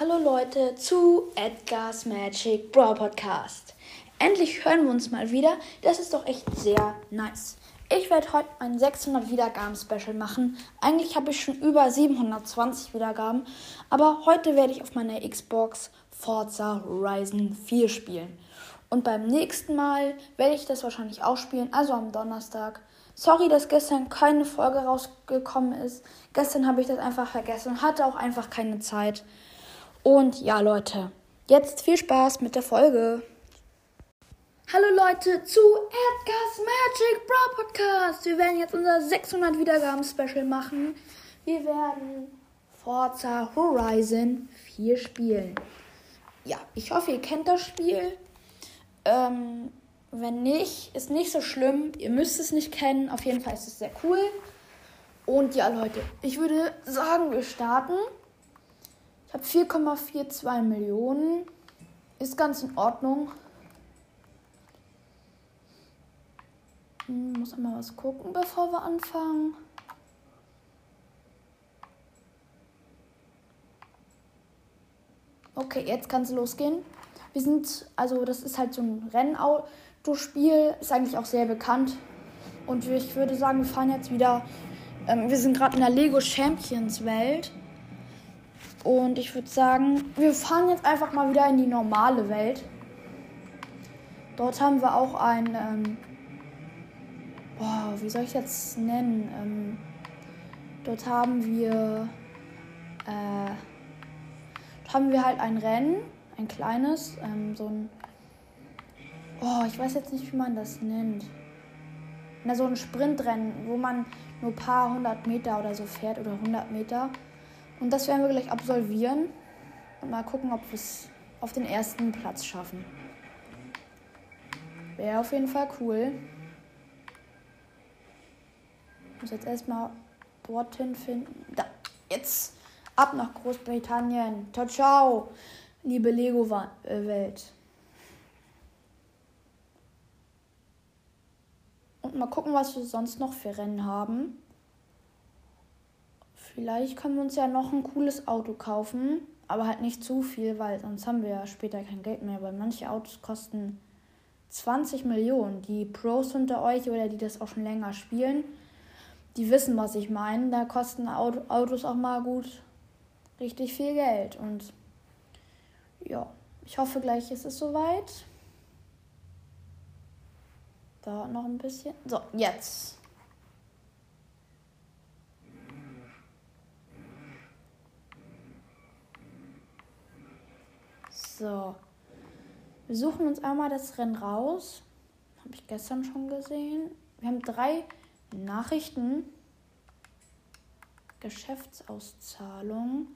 Hallo Leute zu Edgar's Magic Brawl Podcast. Endlich hören wir uns mal wieder. Das ist doch echt sehr nice. Ich werde heute ein 600 Wiedergaben Special machen. Eigentlich habe ich schon über 720 Wiedergaben, aber heute werde ich auf meiner Xbox Forza Horizon 4 spielen. Und beim nächsten Mal werde ich das wahrscheinlich auch spielen, also am Donnerstag. Sorry, dass gestern keine Folge rausgekommen ist. Gestern habe ich das einfach vergessen, hatte auch einfach keine Zeit. Und ja, Leute, jetzt viel Spaß mit der Folge. Hallo Leute zu Edgar's Magic Brawl Podcast. Wir werden jetzt unser 600 Wiedergaben Special machen. Wir werden Forza Horizon 4 spielen. Ja, ich hoffe, ihr kennt das Spiel. Ähm, wenn nicht, ist nicht so schlimm. Ihr müsst es nicht kennen. Auf jeden Fall ist es sehr cool. Und ja, Leute, ich würde sagen, wir starten. Ich habe 4,42 Millionen. Ist ganz in Ordnung. Hm, muss einmal was gucken, bevor wir anfangen. Okay, jetzt kann es losgehen. Wir sind, also das ist halt so ein Rennautospiel, ist eigentlich auch sehr bekannt. Und ich würde sagen, wir fahren jetzt wieder. Ähm, wir sind gerade in der Lego Champions Welt. Und ich würde sagen, wir fahren jetzt einfach mal wieder in die normale Welt. Dort haben wir auch ein, ähm, boah, wie soll ich jetzt nennen? Ähm, dort haben wir, äh, dort haben wir halt ein Rennen, ein kleines, ähm, so ein, oh, ich weiß jetzt nicht, wie man das nennt. Na, so ein Sprintrennen, wo man nur ein paar hundert Meter oder so fährt oder 100 Meter. Und das werden wir gleich absolvieren und mal gucken, ob wir es auf den ersten Platz schaffen. Wäre auf jeden Fall cool. Ich muss jetzt erstmal dorthin finden. Da, jetzt ab nach Großbritannien. Ciao, ciao, liebe Lego-Welt. Und mal gucken, was wir sonst noch für Rennen haben. Vielleicht können wir uns ja noch ein cooles Auto kaufen, aber halt nicht zu viel, weil sonst haben wir ja später kein Geld mehr, weil manche Autos kosten 20 Millionen. Die Pros unter euch oder die das auch schon länger spielen, die wissen, was ich meine. Da kosten Autos auch mal gut richtig viel Geld. Und ja, ich hoffe gleich ist es soweit. Dauert noch ein bisschen. So, jetzt. So. Wir suchen uns einmal das Rennen raus. Habe ich gestern schon gesehen. Wir haben drei Nachrichten. Geschäftsauszahlung.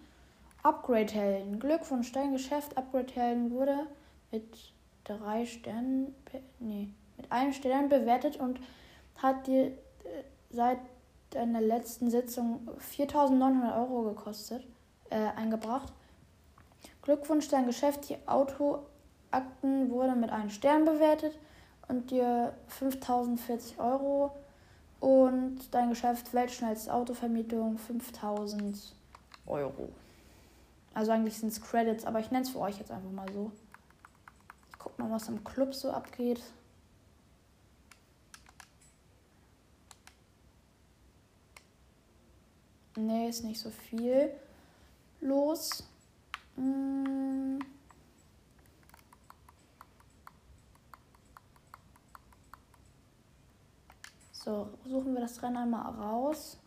Upgrade-Helden. Glückwunsch, dein Geschäft Upgrade-Helden wurde mit drei Sternen, nee, mit einem Stern bewertet und hat dir äh, seit deiner letzten Sitzung 4.900 Euro gekostet, äh, eingebracht. Glückwunsch, dein Geschäft, die Autoakten wurde mit einem Stern bewertet und dir 5040 Euro. Und dein Geschäft, weltschnellste Autovermietung, 5000 Euro. Also eigentlich sind es Credits, aber ich nenne es für euch jetzt einfach mal so. Ich guck mal, was im Club so abgeht. Nee, ist nicht so viel los. Mm. So, suchen wir das Rennen einmal raus.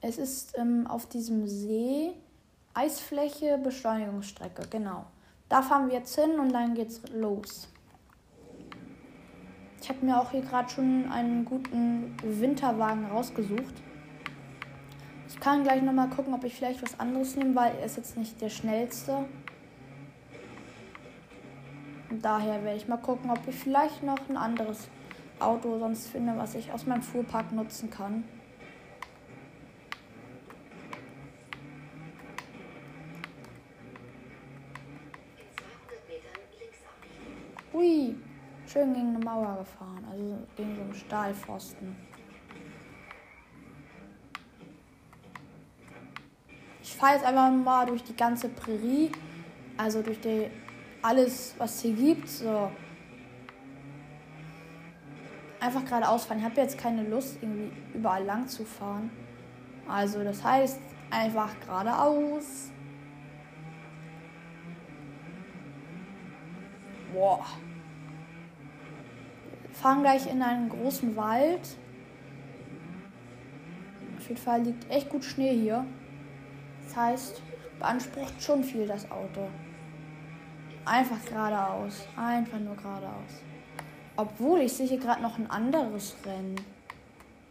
Es ist ähm, auf diesem See Eisfläche, Beschleunigungsstrecke, genau. Da fahren wir jetzt hin und dann geht's los. Ich habe mir auch hier gerade schon einen guten Winterwagen rausgesucht. Kann gleich nochmal gucken, ob ich vielleicht was anderes nehme, weil er ist jetzt nicht der schnellste. Und daher werde ich mal gucken, ob ich vielleicht noch ein anderes Auto sonst finde, was ich aus meinem Fuhrpark nutzen kann. Ui, schön gegen eine Mauer gefahren, also gegen so einen Stahlpfosten. Fahre jetzt einfach mal durch die ganze Prärie. Also durch die alles, was hier gibt. So. Einfach geradeaus fahren. Ich habe jetzt keine Lust, irgendwie überall lang zu fahren. Also das heißt, einfach geradeaus. Boah. Fahren gleich in einen großen Wald. Auf jeden Fall liegt echt gut Schnee hier. Heißt, beansprucht schon viel das Auto. Einfach geradeaus. Einfach nur geradeaus. Obwohl, ich sehe hier gerade noch ein anderes Rennen.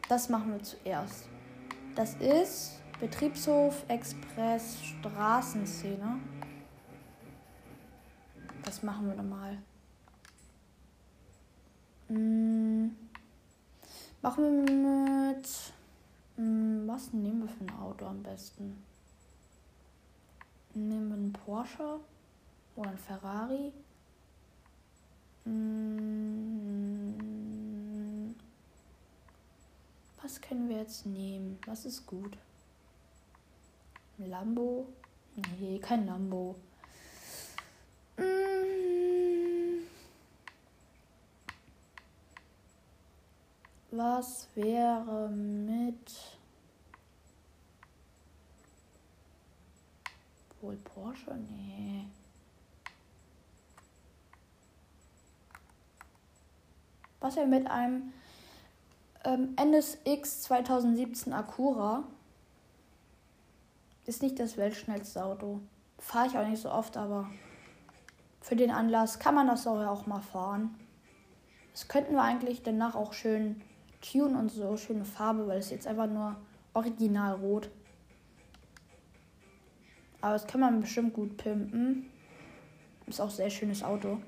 Das machen wir zuerst. Das ist Betriebshof Express Straßenszene. Das machen wir nochmal. Hm. Machen wir mit. Hm, was nehmen wir für ein Auto am besten? Nehmen wir einen Porsche oder einen Ferrari? Hm. Was können wir jetzt nehmen? Was ist gut? Lambo? Nee, kein Lambo. Hm. Was wäre mit wohl Porsche? Nee. Was wäre mit einem ähm, NSX 2017 Acura? Ist nicht das weltschnellste Auto. Fahre ich auch nicht so oft, aber für den Anlass kann man das auch mal fahren. Das könnten wir eigentlich danach auch schön tunen und so schöne Farbe, weil es jetzt einfach nur original rot. Aber das kann man bestimmt gut pimpen. Ist auch ein sehr schönes Auto.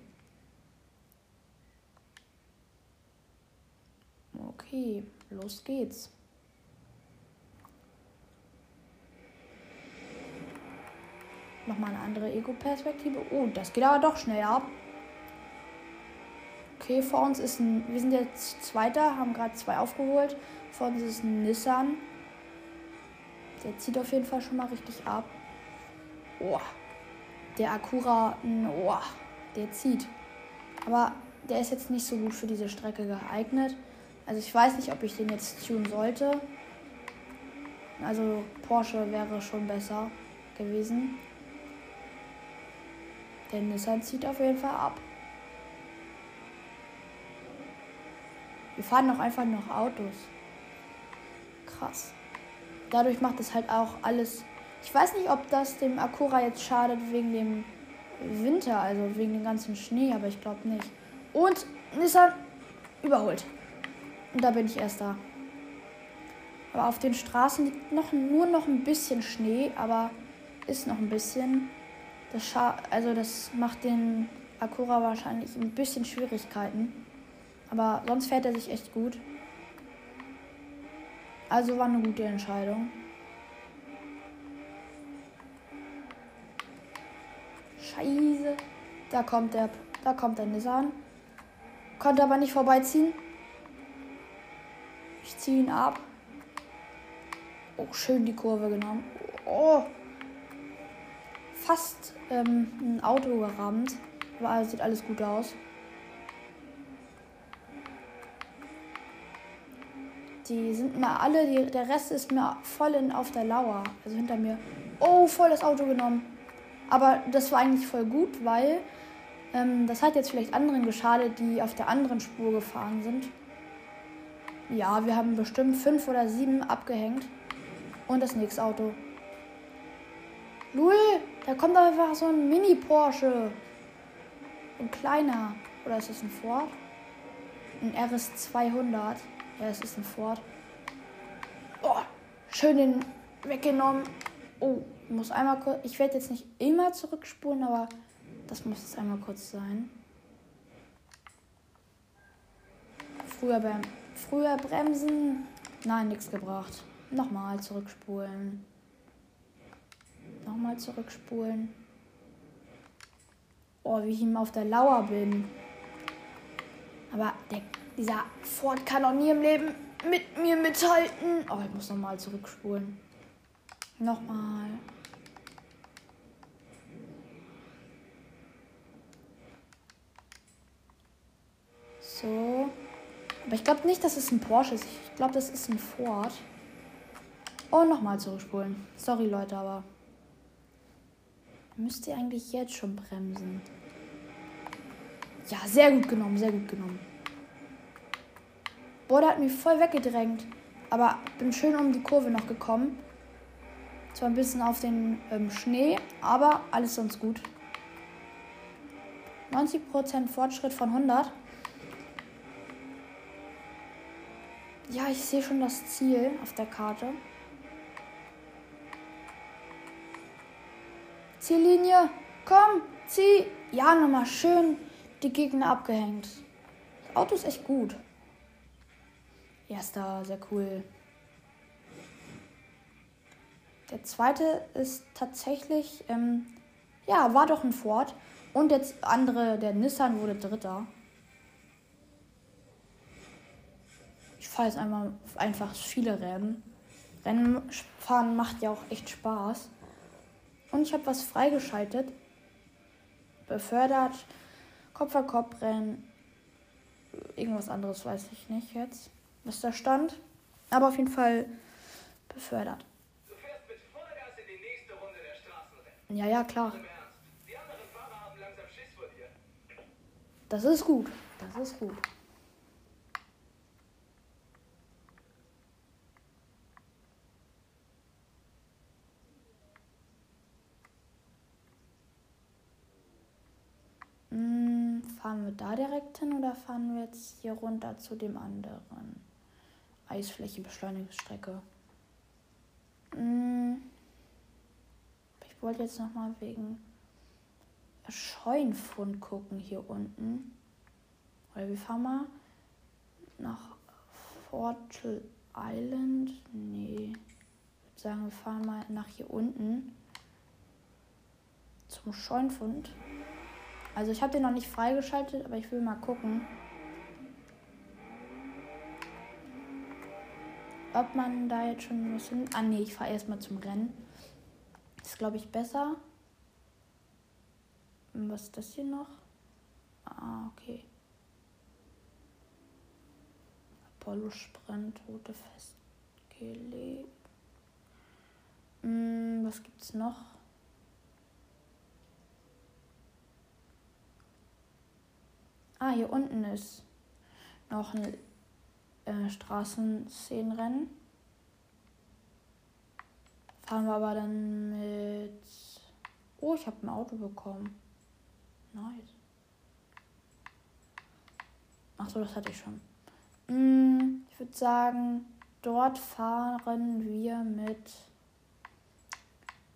Okay, los geht's. Nochmal eine andere Ego-Perspektive. Oh, das geht aber doch schnell ab. Okay, vor uns ist ein. Wir sind jetzt Zweiter, haben gerade zwei aufgeholt. Vor uns ist ein Nissan. Der zieht auf jeden Fall schon mal richtig ab. Oh. Der Acura, oh, der zieht. Aber der ist jetzt nicht so gut für diese Strecke geeignet. Also ich weiß nicht, ob ich den jetzt tun sollte. Also Porsche wäre schon besser gewesen. Der Nissan zieht auf jeden Fall ab. Wir fahren noch einfach noch Autos. Krass. Dadurch macht es halt auch alles. Ich weiß nicht, ob das dem Acura jetzt schadet wegen dem Winter, also wegen dem ganzen Schnee, aber ich glaube nicht. Und Nissan überholt. Und da bin ich erst da. Aber auf den Straßen liegt noch, nur noch ein bisschen Schnee, aber ist noch ein bisschen. Das, scha also das macht den Acura wahrscheinlich ein bisschen Schwierigkeiten. Aber sonst fährt er sich echt gut. Also war eine gute Entscheidung. Scheiße. Da kommt der, da kommt der Nissan. Konnte aber nicht vorbeiziehen. Ich ziehe ihn ab. Oh, schön die Kurve genommen. Oh. Fast ähm, ein Auto gerammt. Aber sieht alles gut aus. Die sind mir alle, die, der Rest ist mir voll in, auf der Lauer. Also hinter mir. Oh, voll das Auto genommen. Aber das war eigentlich voll gut, weil ähm, das hat jetzt vielleicht anderen geschadet, die auf der anderen Spur gefahren sind. Ja, wir haben bestimmt fünf oder sieben abgehängt. Und das nächste Auto. Lul, da kommt einfach so ein Mini-Porsche. Ein kleiner. Oder ist das ein Ford? Ein RS 200. Ja, es ist ein Ford. Oh, schön den weggenommen. Oh, muss einmal kurz. Ich werde jetzt nicht immer zurückspulen, aber das muss jetzt einmal kurz sein. Früher beim Früher bremsen. Nein, nichts gebracht. Nochmal zurückspulen. Nochmal zurückspulen. Oh, wie ich ihm auf der Lauer bin. Aber der, dieser Ford kann auch nie im Leben mit mir mithalten. Oh, ich muss nochmal zurückspulen. Nochmal. So. Aber ich glaube nicht, dass es ein Porsche ist. Ich glaube, das ist ein Ford. Und nochmal zurückspulen. Sorry, Leute, aber. Müsst ihr eigentlich jetzt schon bremsen? Ja, sehr gut genommen, sehr gut genommen. Boah, der hat mich voll weggedrängt. Aber bin schön um die Kurve noch gekommen. Zwar ein bisschen auf den ähm, Schnee, aber alles sonst gut. 90% Fortschritt von 100. Ja, ich sehe schon das Ziel auf der Karte. Ziellinie, komm, zieh. Ja, nochmal schön die Gegner abgehängt. Das Auto ist echt gut. Erster, sehr cool. Der zweite ist tatsächlich, ähm, ja, war doch ein Ford. Und der andere, der Nissan, wurde dritter. Jetzt einmal einfach viele Rennen. Rennen fahren macht ja auch echt Spaß. Und ich habe was freigeschaltet. Befördert. Kopf an Kopf rennen. Irgendwas anderes weiß ich nicht jetzt, was da stand. Aber auf jeden Fall befördert. Ja, ja, klar. Das ist gut. Das ist gut. Hm, fahren wir da direkt hin oder fahren wir jetzt hier runter zu dem anderen? Eisfläche, Beschleunigungsstrecke. Hm, ich wollte jetzt nochmal wegen Scheunfund gucken hier unten. Oder wir fahren mal nach Fortle Island. Nee. Sagen, wir fahren mal nach hier unten zum Scheunfund. Also ich habe den noch nicht freigeschaltet, aber ich will mal gucken, ob man da jetzt schon was hin. Ah nee, ich fahre erstmal zum Rennen. Das ist glaube ich besser. Was ist das hier noch? Ah, okay. Apollo Sprint, Route festgelegt. Hm, was gibt's noch? Ah, hier unten ist noch ein äh, Straßenszenenrennen. Fahren wir aber dann mit. Oh, ich habe ein Auto bekommen. Nice. Ach so, das hatte ich schon. Hm, ich würde sagen, dort fahren wir mit.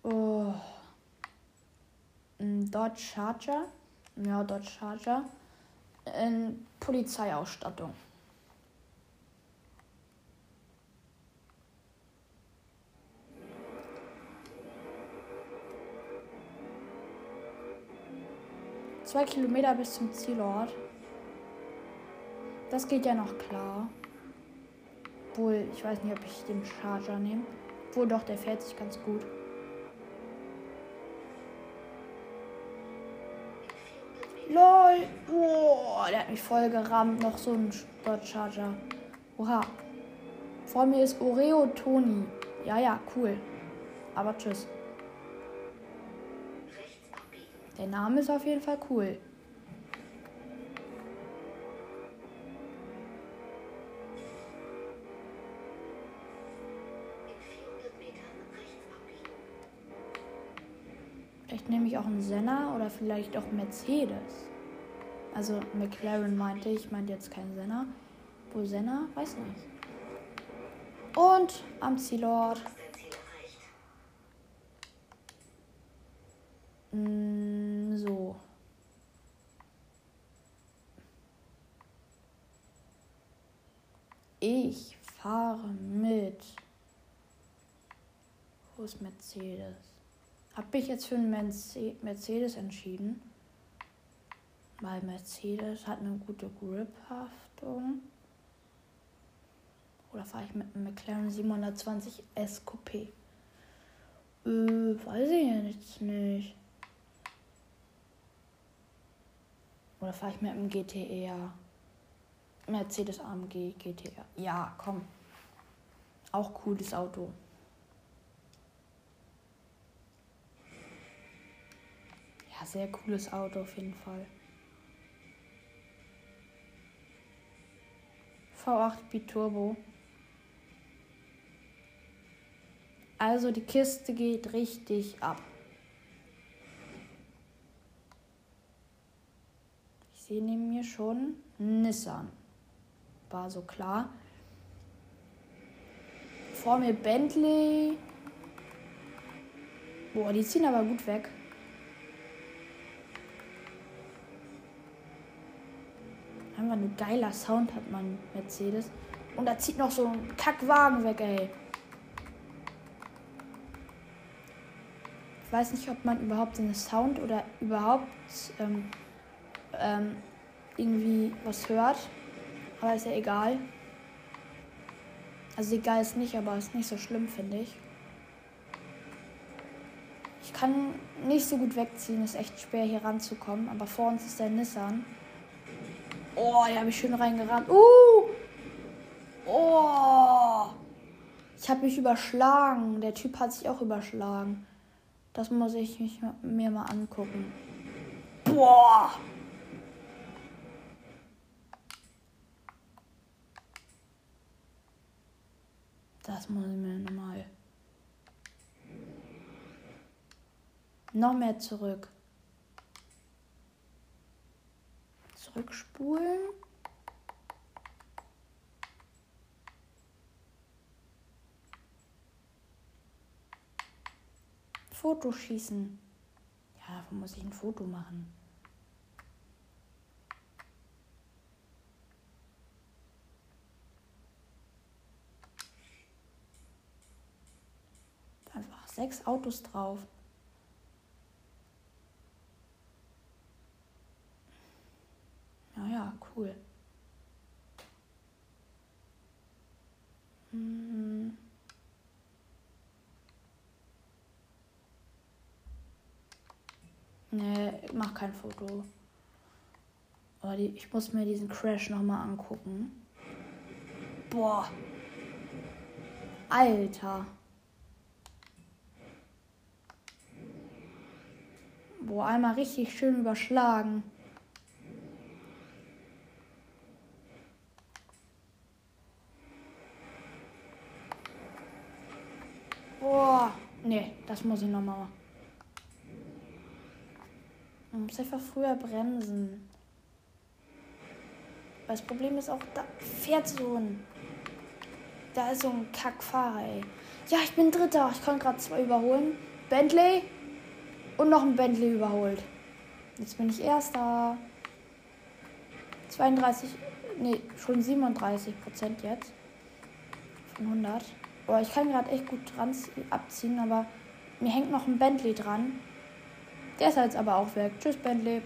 Oh, Dodge Charger. Ja, Dodge Charger in Polizeiausstattung. Zwei Kilometer bis zum Zielort. Das geht ja noch klar. Obwohl, ich weiß nicht, ob ich den Charger nehme. Obwohl doch, der fährt sich ganz gut. LOL. Boah, der hat mich voll gerammt. Noch so ein Charger. Oha. Vor mir ist Oreo Toni. Ja, ja, cool. Aber tschüss. Der Name ist auf jeden Fall cool. Nehme ich auch einen Senna oder vielleicht auch Mercedes. Also McLaren meinte ich, meinte jetzt kein Senna. Wo Senna? Weiß nicht. Und am Zielort. Mm, so. Ich fahre mit. Wo ist Mercedes? Habe ich jetzt für einen Mercedes entschieden. Weil Mercedes hat eine gute Grip-Haftung. Oder fahre ich mit einem McLaren 720 S Coupé? Äh, weiß ich jetzt nicht. Oder fahre ich mit dem GTR? Mercedes AMG GTR. Ja, komm. Auch cooles Auto. Sehr cooles Auto auf jeden Fall. V8 Biturbo. Also die Kiste geht richtig ab. Ich sehe neben mir schon Nissan. War so klar. Vor mir Bentley. Boah, die ziehen aber gut weg. Einfach nur geiler Sound hat man Mercedes. Und da zieht noch so ein Kackwagen weg, ey. Ich weiß nicht, ob man überhaupt den Sound oder überhaupt ähm, ähm, irgendwie was hört. Aber ist ja egal. Also egal ist nicht, aber ist nicht so schlimm, finde ich. Ich kann nicht so gut wegziehen, ist echt schwer hier ranzukommen. Aber vor uns ist der Nissan. Oh, hier habe ich schön reingerannt. Uh! Oh! Ich habe mich überschlagen. Der Typ hat sich auch überschlagen. Das muss ich mich, mir mal angucken. Boah! Das muss ich mir nochmal. Noch mehr zurück. Zurückspulen. Foto schießen. Ja, wo muss ich ein Foto machen? Einfach sechs Autos drauf. ja, cool. Hm. Nee, mach kein Foto. Aber die, ich muss mir diesen Crash nochmal angucken. Boah. Alter. Boah, einmal richtig schön überschlagen. Boah. Nee, das muss ich nochmal machen. Man muss einfach früher bremsen. Weil das Problem ist auch, da fährt so ein. Da ist so ein Kackfahrer, ey. Ja, ich bin Dritter. Ich konnte gerade zwei überholen. Bentley und noch ein Bentley überholt. Jetzt bin ich Erster. 32, nee, schon 37 Prozent jetzt. Von 100. Boah, ich kann gerade echt gut dran abziehen, aber mir hängt noch ein Bentley dran. Der ist jetzt aber auch weg. Tschüss, Bentley.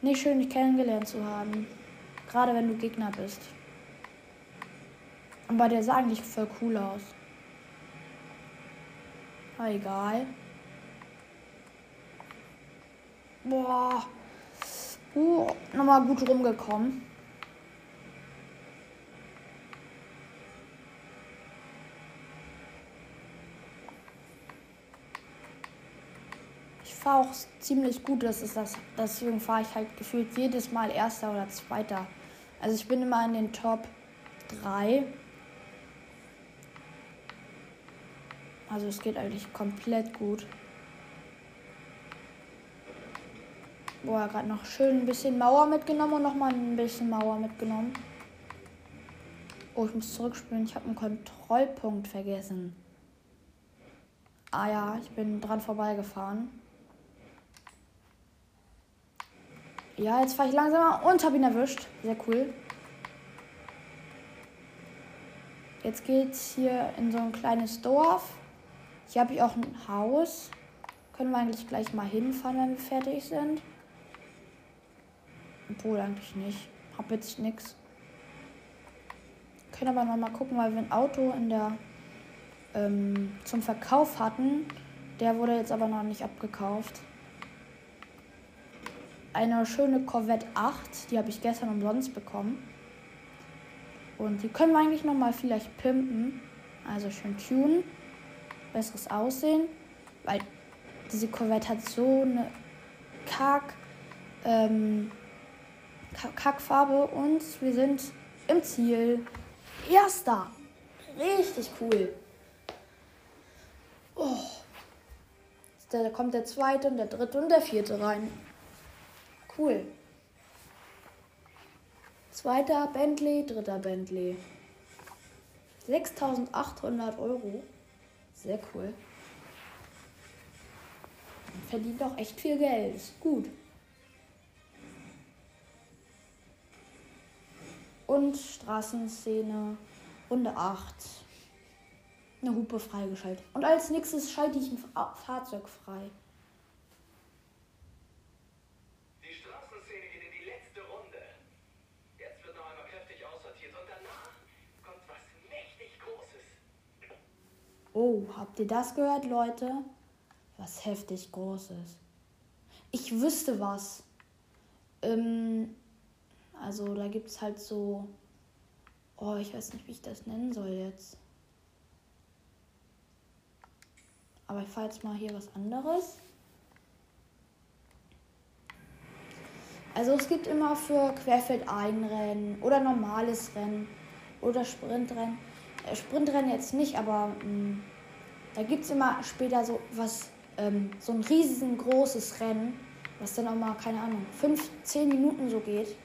Nicht schön, dich kennengelernt zu haben. Gerade wenn du Gegner bist. Aber der sah eigentlich voll cool aus. Aber egal. Boah. Uh, nochmal gut rumgekommen. Fahre auch ziemlich gut. Das ist das. Deswegen fahre ich halt gefühlt jedes Mal Erster oder Zweiter. Also ich bin immer in den Top 3. Also es geht eigentlich komplett gut. Boah, gerade noch schön ein bisschen Mauer mitgenommen und nochmal ein bisschen Mauer mitgenommen. Oh, ich muss zurückspielen. Ich habe einen Kontrollpunkt vergessen. Ah ja, ich bin dran vorbeigefahren. Ja, jetzt fahre ich langsamer und habe ihn erwischt. Sehr cool. Jetzt geht's hier in so ein kleines Dorf. Hier habe ich auch ein Haus. Können wir eigentlich gleich mal hinfahren, wenn wir fertig sind. Obwohl eigentlich nicht. Hab jetzt nichts. Können aber noch mal gucken, weil wir ein Auto in der ähm, zum Verkauf hatten. Der wurde jetzt aber noch nicht abgekauft. Eine schöne Corvette 8, die habe ich gestern umsonst bekommen. Und die können wir eigentlich noch mal vielleicht pimpen. Also schön tunen. Besseres Aussehen. Weil diese Corvette hat so eine Kack, ähm, Kackfarbe und wir sind im Ziel. Erster. Richtig cool. Oh. Da kommt der zweite und der dritte und der vierte rein. Cool. Zweiter Bentley, dritter Bentley. 6800 Euro. Sehr cool. Verdient auch echt viel Geld. Ist gut. Und Straßenszene, Runde 8. Eine Hupe freigeschaltet. Und als nächstes schalte ich ein Fahrzeug frei. Die Straßenszene geht in die letzte Runde. Jetzt wird noch einmal kräftig aussortiert und danach kommt was mächtig Großes. Oh, habt ihr das gehört, Leute? Was heftig Großes. Ich wüsste was. Ähm, also da gibt es halt so. Oh, ich weiß nicht, wie ich das nennen soll jetzt. Aber ich fahre jetzt mal hier was anderes. Also es gibt immer für Querfeldeinrennen oder normales Rennen oder Sprintrennen. Sprintrennen jetzt nicht, aber mh, mm, da gibt es immer später so was, ähm, so ein riesengroßes Rennen, was dann auch mal, keine Ahnung, 5, 10 Minuten so geht.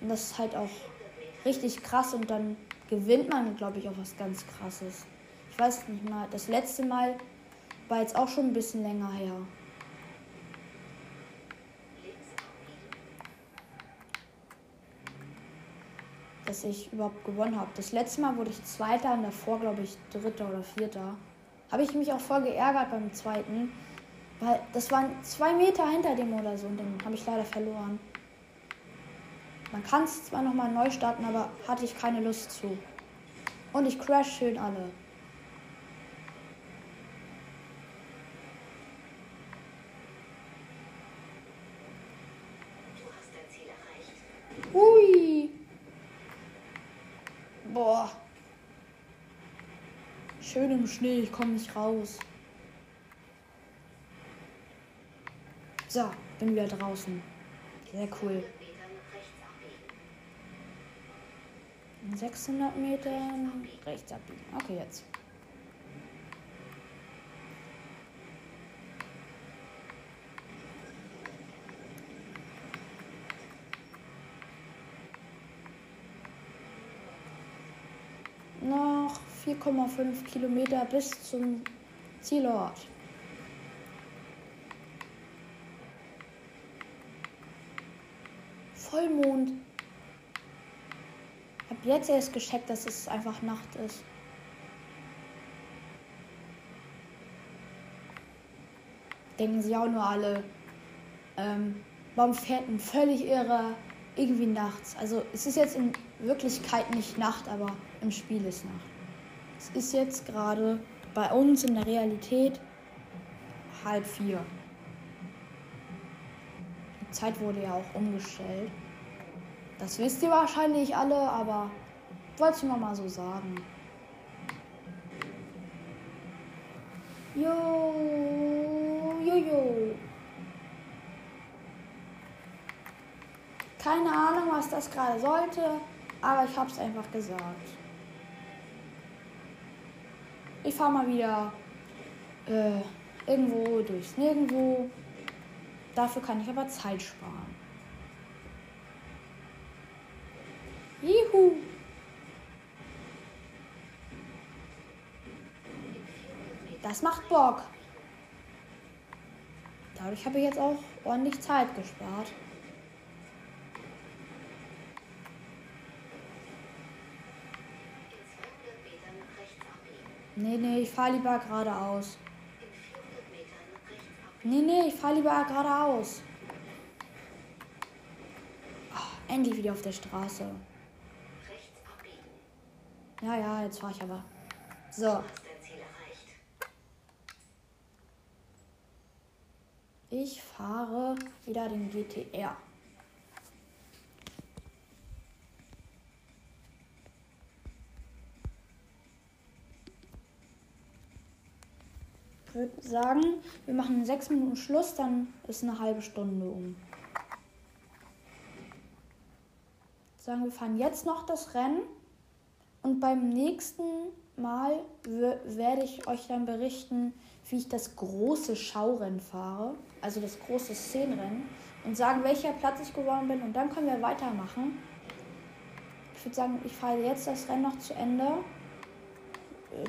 Und das ist halt auch richtig krass und dann gewinnt man, glaube ich, auch was ganz krasses. Ich weiß nicht mal, das letzte Mal war jetzt auch schon ein bisschen länger her. Dass ich überhaupt gewonnen habe. Das letzte Mal wurde ich Zweiter und davor, glaube ich, Dritter oder Vierter. Habe ich mich auch voll geärgert beim zweiten. Weil das waren zwei Meter hinter dem oder so und dann habe ich leider verloren. Man kann es zwar nochmal neu starten, aber hatte ich keine Lust zu. Und ich crash schön alle. Boah. Schön im Schnee, ich komme nicht raus. So, bin wieder draußen. Sehr cool. 600 Metern rechts abbiegen. Okay, jetzt. Noch 4,5 Kilometer bis zum Zielort. Vollmond jetzt erst gecheckt, dass es einfach Nacht ist. Denken sie auch nur alle. Ähm, warum fährt ein völlig irre irgendwie nachts? Also es ist jetzt in Wirklichkeit nicht Nacht, aber im Spiel ist Nacht. Es ist jetzt gerade bei uns in der Realität halb vier. Die Zeit wurde ja auch umgestellt. Das wisst ihr wahrscheinlich alle, aber wollte ich mal, mal so sagen. Jo, jo, jo. Keine Ahnung, was das gerade sollte, aber ich hab's einfach gesagt. Ich fahr mal wieder äh, irgendwo durchs Nirgendwo. Dafür kann ich aber Zeit sparen. Juhu! Das macht Bock. Dadurch habe ich jetzt auch ordentlich Zeit gespart. Nee, nee, ich fahre lieber geradeaus. Nee, nee, ich fahre lieber geradeaus. Oh, endlich wieder auf der Straße. Ja, ja, jetzt fahre ich aber. So. Ich fahre wieder den GTR. Ich würde sagen, wir machen sechs Minuten Schluss, dann ist eine halbe Stunde um. Sagen wir fahren jetzt noch das Rennen und beim nächsten Mal werde ich euch dann berichten, wie ich das große Schaurennen fahre, also das große Szenenrennen und sagen, welcher Platz ich geworden bin und dann können wir weitermachen. Ich würde sagen, ich fahre jetzt das Rennen noch zu Ende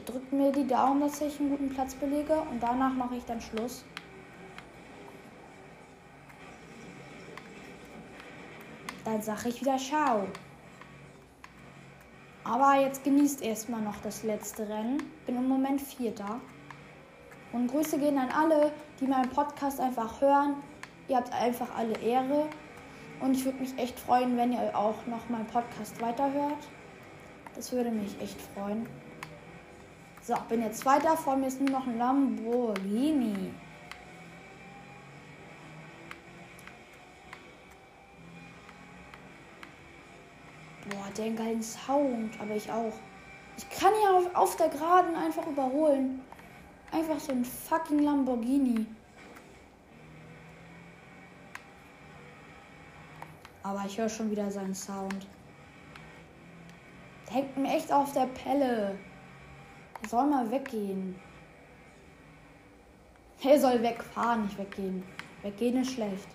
drückt mir die Daumen, dass ich einen guten Platz belege und danach mache ich dann Schluss. Dann sage ich wieder Ciao. Aber jetzt genießt erstmal noch das letzte Rennen. Bin im Moment Vierter. Und Grüße gehen an alle, die meinen Podcast einfach hören. Ihr habt einfach alle Ehre. Und ich würde mich echt freuen, wenn ihr auch noch meinen Podcast weiterhört. Das würde mich echt freuen. So, bin jetzt Zweiter. Vor mir ist nur noch ein Lamborghini. Boah, der geilen Sound. Aber ich auch. Ich kann ja auf, auf der Geraden einfach überholen. Einfach so ein fucking Lamborghini. Aber ich höre schon wieder seinen Sound. Der hängt mir echt auf der Pelle. Soll mal weggehen. Er soll wegfahren, nicht weggehen. Weggehen ist schlecht.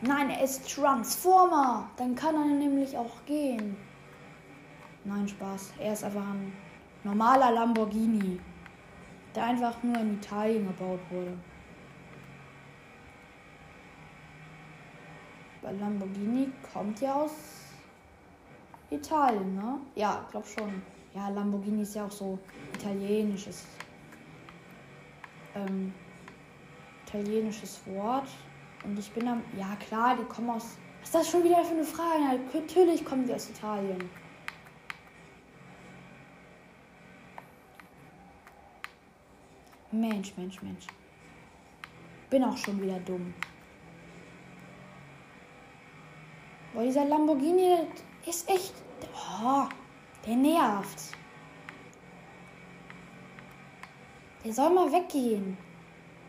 Nein, er ist Transformer. Dann kann er nämlich auch gehen. Nein, Spaß. Er ist einfach ein normaler Lamborghini, der einfach nur in Italien gebaut wurde. Weil Lamborghini kommt ja aus Italien, ne? Ja, glaub schon. Ja, Lamborghini ist ja auch so italienisches. Ähm, italienisches Wort. Und ich bin am. Ja, klar, die kommen aus. Was ist das schon wieder für eine Frage? Ja, natürlich kommen die aus Italien. Mensch, Mensch, Mensch. Bin auch schon wieder dumm. Boah, dieser Lamborghini ist echt. Oh, der nervt. Der soll mal weggehen.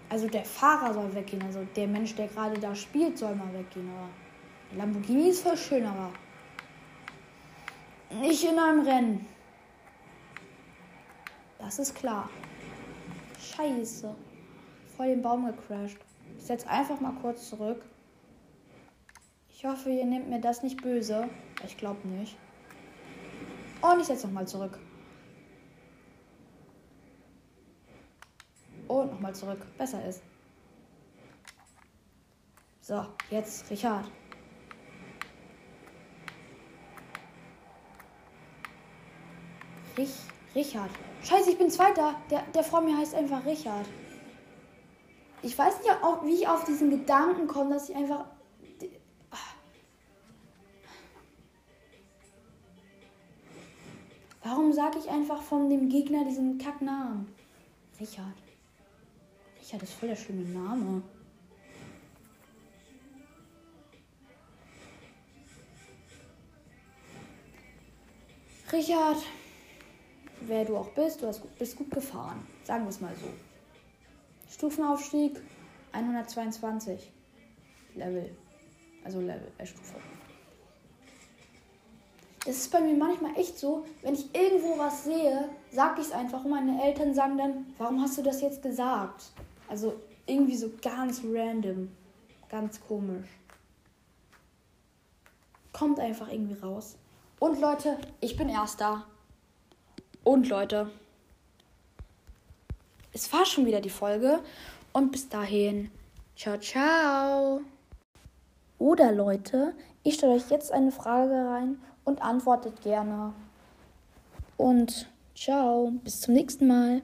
Also der Fahrer soll weggehen. Also der Mensch, der gerade da spielt, soll mal weggehen. Aber der Lamborghini ist voll schön, aber nicht in einem Rennen. Das ist klar. Scheiße. Voll den Baum gecrashed. Ich setze einfach mal kurz zurück. Ich hoffe, ihr nehmt mir das nicht böse. Ich glaube nicht. Und ich setze nochmal zurück. Und nochmal zurück. Besser ist. So, jetzt Richard. Rich, Richard. Scheiße, ich bin Zweiter. Der, der vor mir heißt einfach Richard. Ich weiß nicht, wie ich auf diesen Gedanken komme, dass ich einfach sage ich einfach von dem Gegner diesen Kacknamen? Richard. Richard ist voll der schöne Name. Richard, wer du auch bist, du hast, bist gut gefahren. Sagen wir es mal so. Stufenaufstieg 122 Level. Also Level, äh, Stufe. Es ist bei mir manchmal echt so, wenn ich irgendwo was sehe, sage ich es einfach und meine Eltern sagen dann, warum hast du das jetzt gesagt? Also irgendwie so ganz random, ganz komisch. Kommt einfach irgendwie raus. Und Leute, ich bin Erster. Und Leute, es war schon wieder die Folge. Und bis dahin, ciao, ciao. Oder Leute, ich stelle euch jetzt eine Frage rein und antwortet gerne. Und ciao, bis zum nächsten Mal.